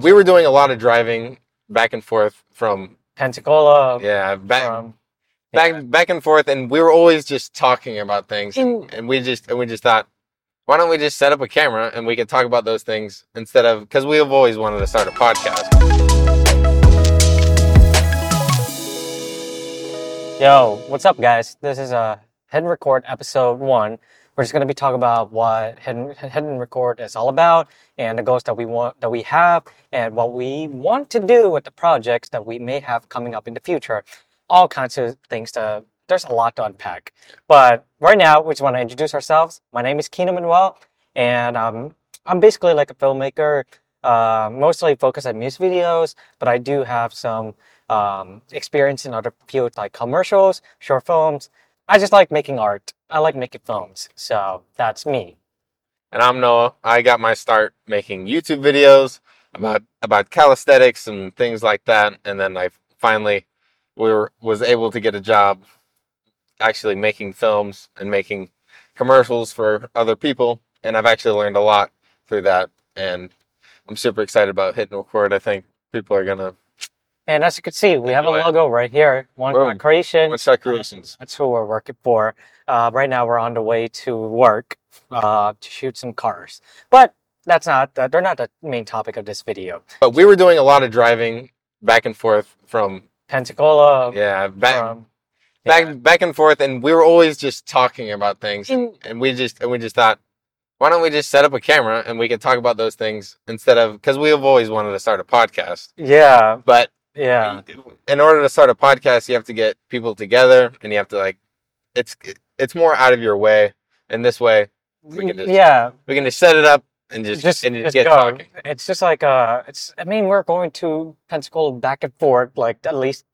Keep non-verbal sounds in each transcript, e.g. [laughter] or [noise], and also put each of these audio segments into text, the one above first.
We were doing a lot of driving back and forth from Pensacola. yeah back From, back yeah. back and forth, and we were always just talking about things, In- and we just and we just thought, why don't we just set up a camera and we can talk about those things instead of because we have always wanted to start a podcast. Yo, what's up, guys? This is uh, Hit-N-Record episode one. We're just gonna be talking about what Hidden Hit-N-Record is all about, and the goals that we want that we have, and what we want to do with the projects that we may have coming up in the future. All kinds of things to. There's a lot to unpack, but right now we just want to introduce ourselves. My name is Keenan Manuel, and um, I'm basically like a filmmaker, uh, mostly focused on music videos, but I do have some um, experience in other fields like commercials, short films. I just like making art. I like making films. So that's me. And I'm Noah. I got my start making YouTube videos about about calisthenics and things like that, and then I finally we were was able to get a job actually making films and making commercials for other people, and I've actually learned a lot through that, and I'm super excited about hitting record. I think people are gonna And as you can see, we have a logo right here. One Boom. Shot Creation. what's that creations. That's who we're working for. Uh, right now, we're on the way to work uh, to shoot some cars. But that's not. Uh, they're not the main topic of this video. But we were doing a lot of driving back and forth from Pensacola. yeah back from- back yeah. back and forth, and we were always just talking about things. In- and we just and we just thought why don't we just set up a camera and we can talk about those things instead of because we have always wanted to start a podcast yeah. but Yeah. in order to start a podcast you have to get people together and you have to like it's it's more out of your way and this way we can just yeah. we can just set it up and just just, and just, just get go. talking It's just like uh, it's. I mean, we're going to Pensacola back and forth like at least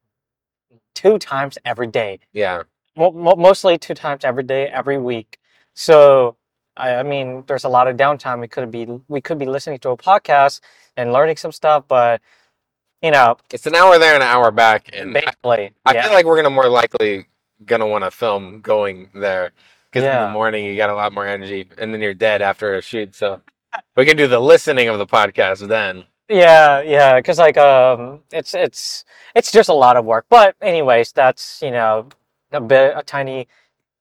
two times every day. yeah mo- mostly two times every day, every week. So, I, I mean, there's a lot of downtime. We could be we could be listening to a podcast and learning some stuff, but you know, it's an hour there and an hour back and I, basically, I yeah, feel like we're gonna more likely gonna want to film going there because in the morning you got a lot more energy and then you're dead after a shoot so we can do the listening of the podcast then yeah, yeah, because like um, it's it's it's just a lot of work. But anyways, that's you know a bit a tiny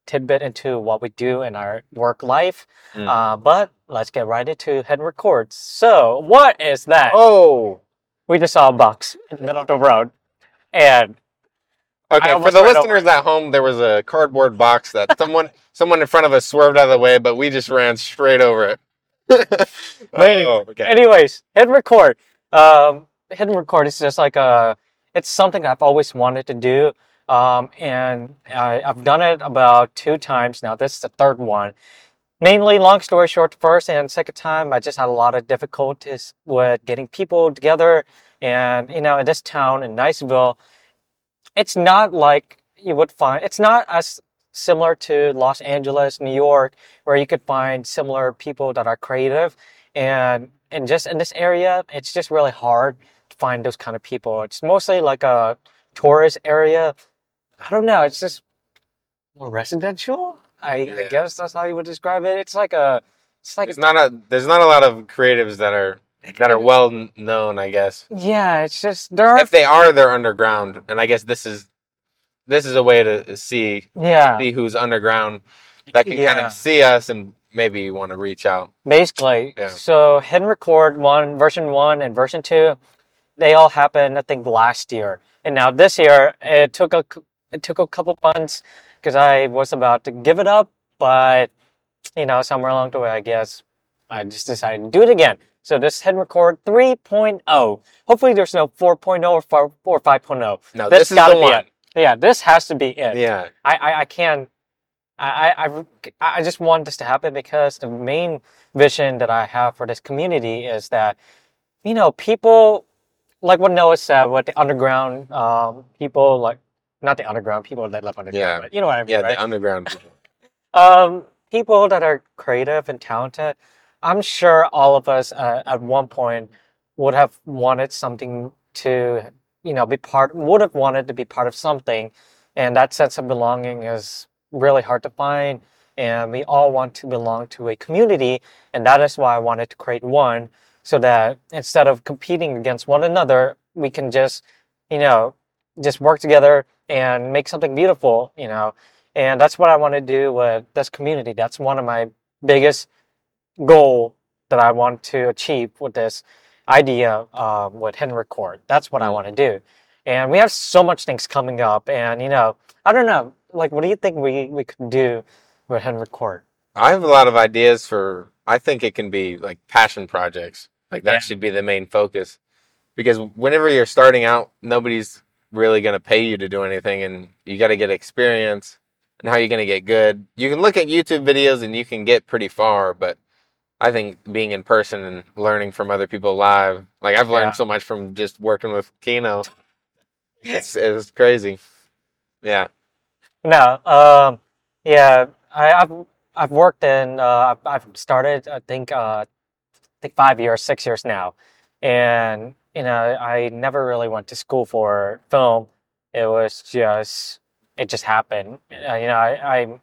tidbit into what we do in our work life. Mm. Uh, but let's get right into head records. So, what is that? oh We just saw a box in the middle of the road, and Okay, for the listeners at home, there was a cardboard box that [laughs] someone someone in front of us swerved out of the way, but we just ran straight over it. [laughs] oh, okay. anyways, hit record. Um, hit record is just like a. It's something I've always wanted to do, um, and I, I've done it about two times now. This is the third one. Mainly, long story short, first and second time, I just had a lot of difficulties with getting people together. And you know, in this town in Niceville, it's not like you would find. It's not as similar to Los Angeles, New York, where you could find similar people that are creative. And and just in this area, it's just really hard to find those kind of people. It's mostly like a tourist area. I don't know. It's just more residential. I, I guess that's how you would describe it. It's like a. It's like it's not a there's not a lot of creatives that are that are well known, I guess. yeah. It's just there are. If they are, they're underground, and I guess this is this is a way to see Yeah. see who's underground that can kind of see us and maybe want to reach out. Basically. Yeah. So hit record one, version one and version two, they all happened I think last year. And now this year it took a c- it took a couple months because I was about to give it up, but you know, somewhere along the way I guess I just decided to do it again. So this head record 3.0. Hopefully there's no 4.0 or 5, or 5.0. No, This this, is the be one. it. Yeah, this has to be it. Yeah, I, I, I can't. I, I, I- I just want this to happen because the main vision that I have for this community is that, you know, people, like what Noah said, what the underground um, people, like, not the underground people that live underground, Yeah. but you know what I mean, yeah, right? the underground. people. [laughs] um, people that are creative and talented, I'm sure all of us uh, at one point would have wanted something to, you know, be part, would have wanted to be part of something. And that sense of belonging is really hard to find. And we all want to belong to a community. And that is why I wanted to create one so that instead of competing against one another, we can just, you know, just work together and make something beautiful, you know. And that's what I want to do with this community. That's one of my biggest goal that I want to achieve with this idea um, with Hit-N-Record. That's what I want to do. And we have so much things coming up. And, you know, I don't know, like, what do you think we, we could do with Hit-N-Record? I have a lot of ideas for. I think it can be like passion projects. Like that Yeah. should be the main focus, because whenever you're starting out, nobody's really gonna pay you to do anything, and you got to get experience. And how you're gonna get good? You can look at YouTube videos and you can get pretty far, but I think being in person and learning from other people live, like I've learned Yeah. so much from just working with Kino. [laughs] It's it's crazy. Yeah. No, um, yeah, I, I've I've worked in uh, I've, I've started I think uh, I think five years, six years now, and you know I never really went to school for film. It was just it just happened. Uh, you know I, I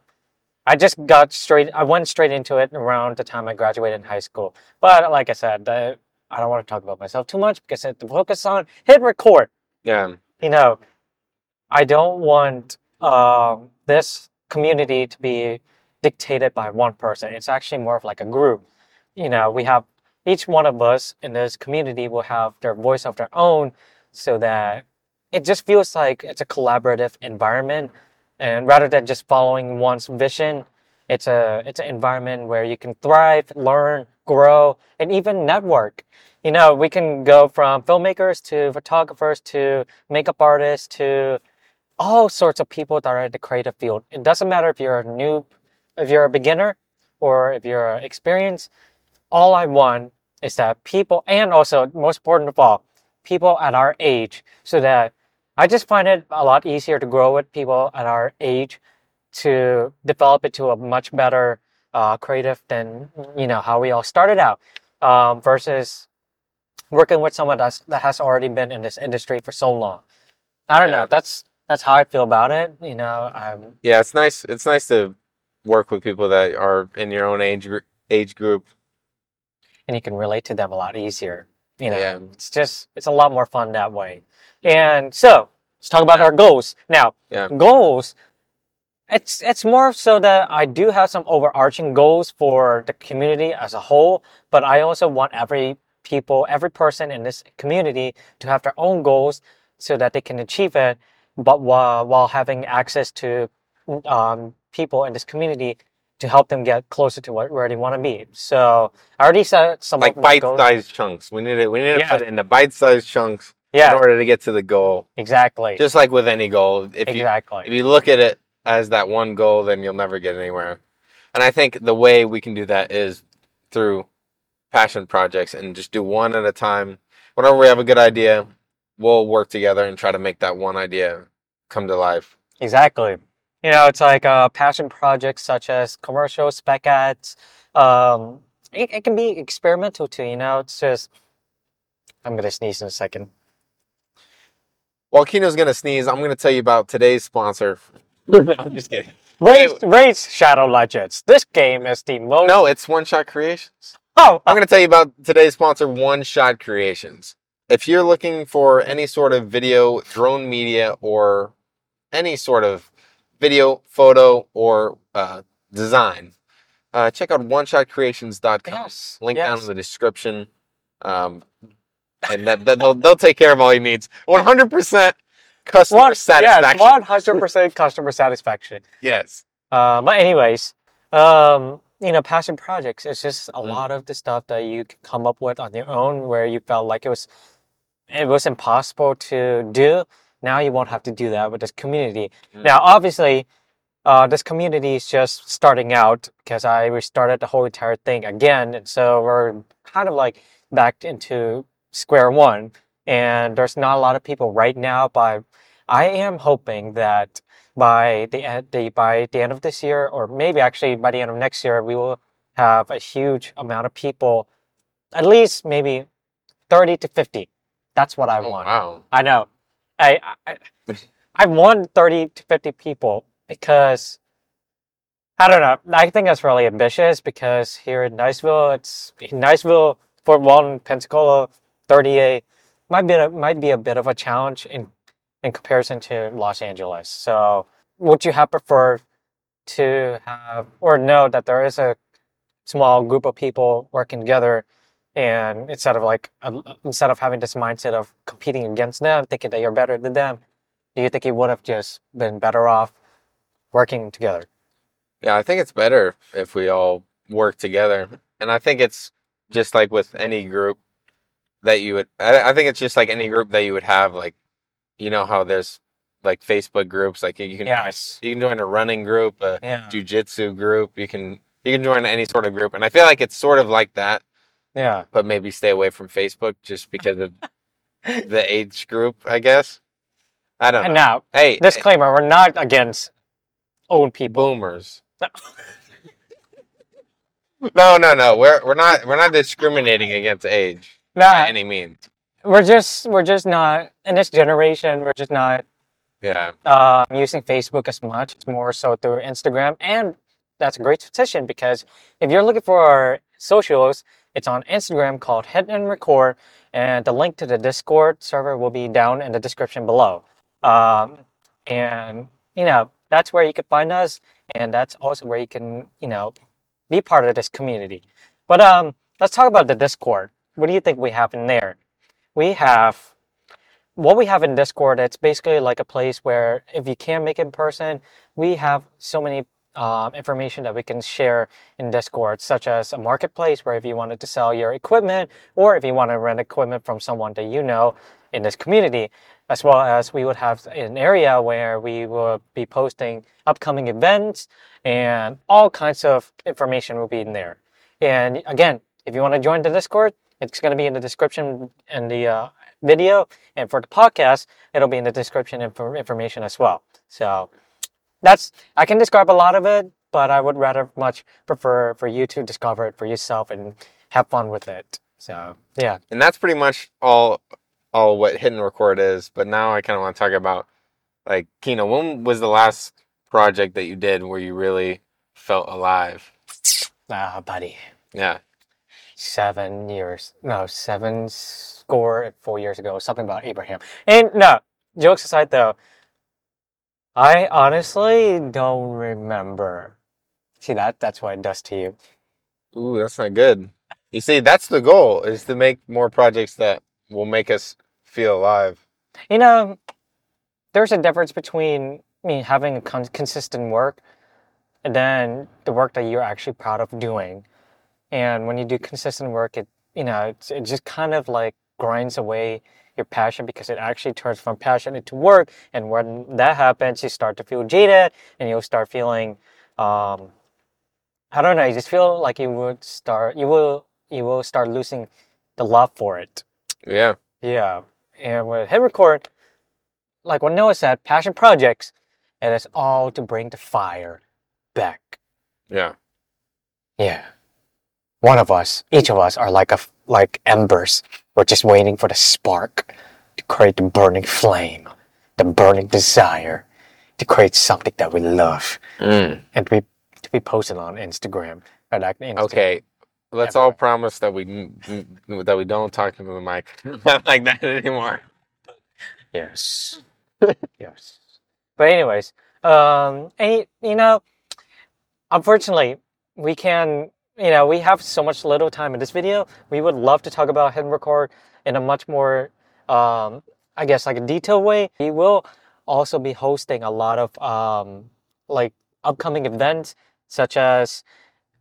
I just got straight. I went straight into it around the time I graduated in high school. But like I said, the, I don't want to talk about myself too much because the focus on hit record Yeah. you know, I don't want um, this community to be dictated by one person. It's actually more of like a group. You know, we have each one of us in this community will have their voice of their own so that it just feels like it's a collaborative environment. And rather than just following one's vision, it's a it's an environment where you can thrive, learn, grow, and even network. You know, we can go from filmmakers to photographers to makeup artists to all sorts of people that are in the creative field. It doesn't matter if you're a new, if you're a beginner, or if you're experienced. All I want is that people, and also most important of all, people at our age, so that I just find it a lot easier to grow with people at our age to develop it to a much better uh, creative than you know how we all started out um, versus working with someone that's, that has already been in this industry for so long. I don't Yeah. know. That's that's how I feel about it. You know, um, Yeah, it's nice. It's nice to work with people that are in your own age age group. And you can relate to them a lot easier. You know, Yeah. it's just it's a lot more fun that way. And so let's talk about our goals now. Yeah. Goals. It's it's more so that I do have some overarching goals for the community as a whole, but I also want every people, every person in this community to have their own goals so that they can achieve it, but while while having access to um, people in this community to help them get closer to what, where they want to be. So I already set some Like of my goals. bite-sized chunks. We need to we need to Yeah. put it into bite-sized chunks in order to get to the goal. exactly. Just like with any goal, if you if you look at it as that one goal, then you'll never get anywhere. And I think the way we can do that is through passion projects and just do one at a time. Whenever we have a good idea, we'll work together and try to make that one idea come to life. Exactly. You know, it's like uh, passion projects such as commercials, spec ads. Um, it, it can be experimental too. You know, it's just. I'm gonna sneeze in a second. While Kino's gonna sneeze, I'm gonna tell you about today's sponsor. [laughs] I'm just kidding. Raise, Raid Shadow Legends. This game is the most. No, it's One Shot Creations. Oh, I'm going to tell you about today's sponsor, One Shot Creations. If you're looking for any sort of video, drone media, or any sort of video, photo, or uh, design, uh, check out oneshotcreations.com. yes. Link yes. down in the description. Um, and that, that they'll, they'll take care of all your needs. 100% customer One, satisfaction. yes, one hundred percent customer satisfaction. Yes. Uh, but anyways, um, you know, passion projects. It's just a Mm. lot of the stuff that you can come up with on your own, where you felt like it was, it was impossible to do. Now you won't have to do that with this community. Mm. Now, obviously, uh, this community is just starting out because I restarted the whole entire thing again, and so we're kind of like back into square one. And there's not a lot of people right now, but I am hoping that by the end the by the end of this year or maybe actually by the end of next year we will have a huge amount of people at least maybe 30 to 50 that's what i Oh, want wow. i know I, I i want 30 to 50 people because i don't know i think that's really ambitious because here in niceville it's in niceville for one Pensacola 38 might be a, might be a bit of a challenge in in comparison to Los Angeles. So, would you have preferred to have or know that there is a small group of people working together, and instead of like uh, instead of having this mindset of competing against them, thinking that you're better than them, do you think you would have just been better off working together? Yeah, I think it's better if we all work together. And I think it's just like with any group that you would, I, I think it's just like any group that you would have, like, you know how there's like Facebook groups, like you can, Yes. you can join a running group, a Yeah. jujitsu group, you can, you can join any sort of group. And I feel like it's sort of like that, Yeah. but maybe stay away from Facebook just because of the age group, I guess. I don't And know. now, Hey, disclaimer: we're not against old people. boomers. No, no, no. We're we're not we're not discriminating against age by Nah, any means. we're just we're just not in this generation. We're just not Yeah. uh, using Facebook as much. It's more so through Instagram, and that's a great petition because if you're looking for our socials, it's on Instagram called Hit-N-Record, and the link to the Discord server will be down in the description below. Um, and you know that's where you can find us, and that's also where you can you know be part of this community. But um, let's talk about the Discord. What do you think we have in there? We have what we have in Discord, it's basically like a place where if you can't make it in person, we have so many um, information that we can share in Discord, such as a marketplace where if you wanted to sell your equipment or if you want to rent equipment from someone that you know in this community, as well as we would have an area where we will be posting upcoming events and all kinds of information will be in there. And again, if you want to join the Discord, it's going to be in the description in the uh, video. And for the podcast, it'll be in the description info information as well. So that's, I can describe a lot of it, but I would rather much prefer for you to discover it for yourself and have fun with it. So yeah. And that's pretty much all all what and record is. But now I kind of want to talk about like Kino. When was the last project that you did where you really felt alive? Ah, buddy. Yeah. Seven years. No, seven score four years ago. Something about Abraham. And no, jokes aside though, I honestly don't remember. See that? That's what it does to you. Ooh, that's not good. You see, that's the goal is to make more projects that will make us feel alive. You know, there's a difference between me having a con- consistent work and then the work that you're actually proud of doing. And when you do consistent work, it you know it's, it just kind of like grinds away your passion because it actually turns from passion into work. And when that happens, you start to feel jaded, and you'll start feeling, um, I don't know, you just feel like you would start you will you will start losing the love for it. Yeah. Yeah, and with hit record, like what Noah said, passion projects, and it is all to bring the fire back. Yeah. Yeah, one of us, each of us, are like a like embers. We're just waiting for the spark to create the burning flame, the burning desire to create something that we love Mm. and to be to be posted on Instagram. Or like Insta- Okay. Let's Everywhere. all promise that we that we don't talk into the mic [laughs] like that anymore. Yes. [laughs] yes. But anyways, um, and you know, unfortunately, we can, you know, we have so much little time in this video. We would love to talk about Hit-N-Record in a much more, um, I guess, like a detailed way. We will also be hosting a lot of um, like upcoming events, such as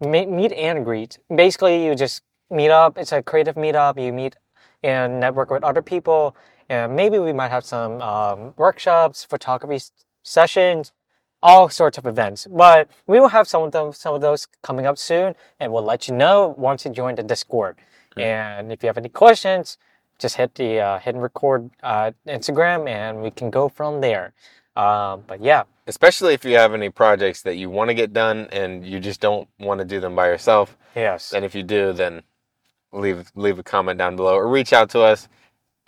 meet, and greet. Basically, you just meet up. It's a creative meetup. You meet and network with other people. And maybe we might have some um, workshops, photography sessions, all sorts of events. But we will have some of them, some of those coming up soon, and we'll let you know once you join the Discord. And if you have any questions, just hit the uh, hit and record uh, Instagram, and we can go from there. Um, but yeah, Especially if you have any projects that you want to get done and you just don't want to do them by yourself. yes, And if you do, then leave leave a comment down below or reach out to us.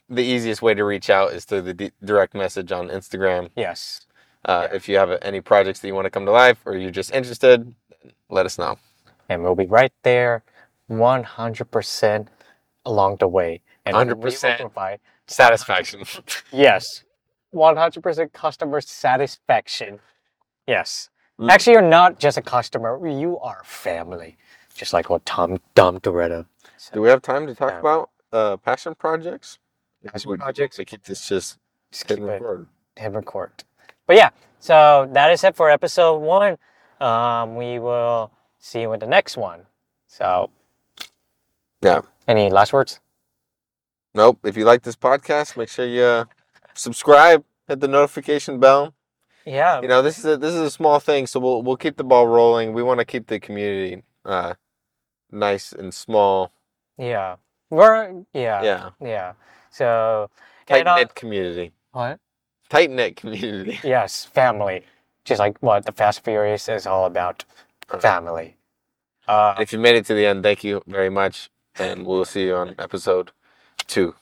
The easiest way to reach out is through the d- direct message on Instagram. yes. Uh, If you have any projects that you want to come to life or you're just interested, let us know. and we'll be right there 100% along the way. And we will 100%. provide Satisfaction. [laughs] Yes. 100% customer satisfaction. Yes. Mm. Actually, you're not just a customer, you are family. Just like what Tom Dom Toretto. Do we have time to talk Yeah. about uh, passion projects? Passion We- projects? We keep this just Just hit keep and it record. hit record. But yeah, so that is it for episode one. Um, we will see you in the next one. So, Yeah. any last words? Nope. If you like this podcast, make sure you uh, subscribe, hit the notification bell. Yeah. You know, this is a, this is a small thing, so we'll we'll keep the ball rolling. We want to keep the community uh, nice and small. Yeah. We're, yeah. Yeah, Yeah. So, tight knit community. what? Tight knit community. [laughs] Yes, family. Just like what the Fast Furious is all about. Family. Uh, if you made it to the end, thank you very much, and we'll see you on episode two.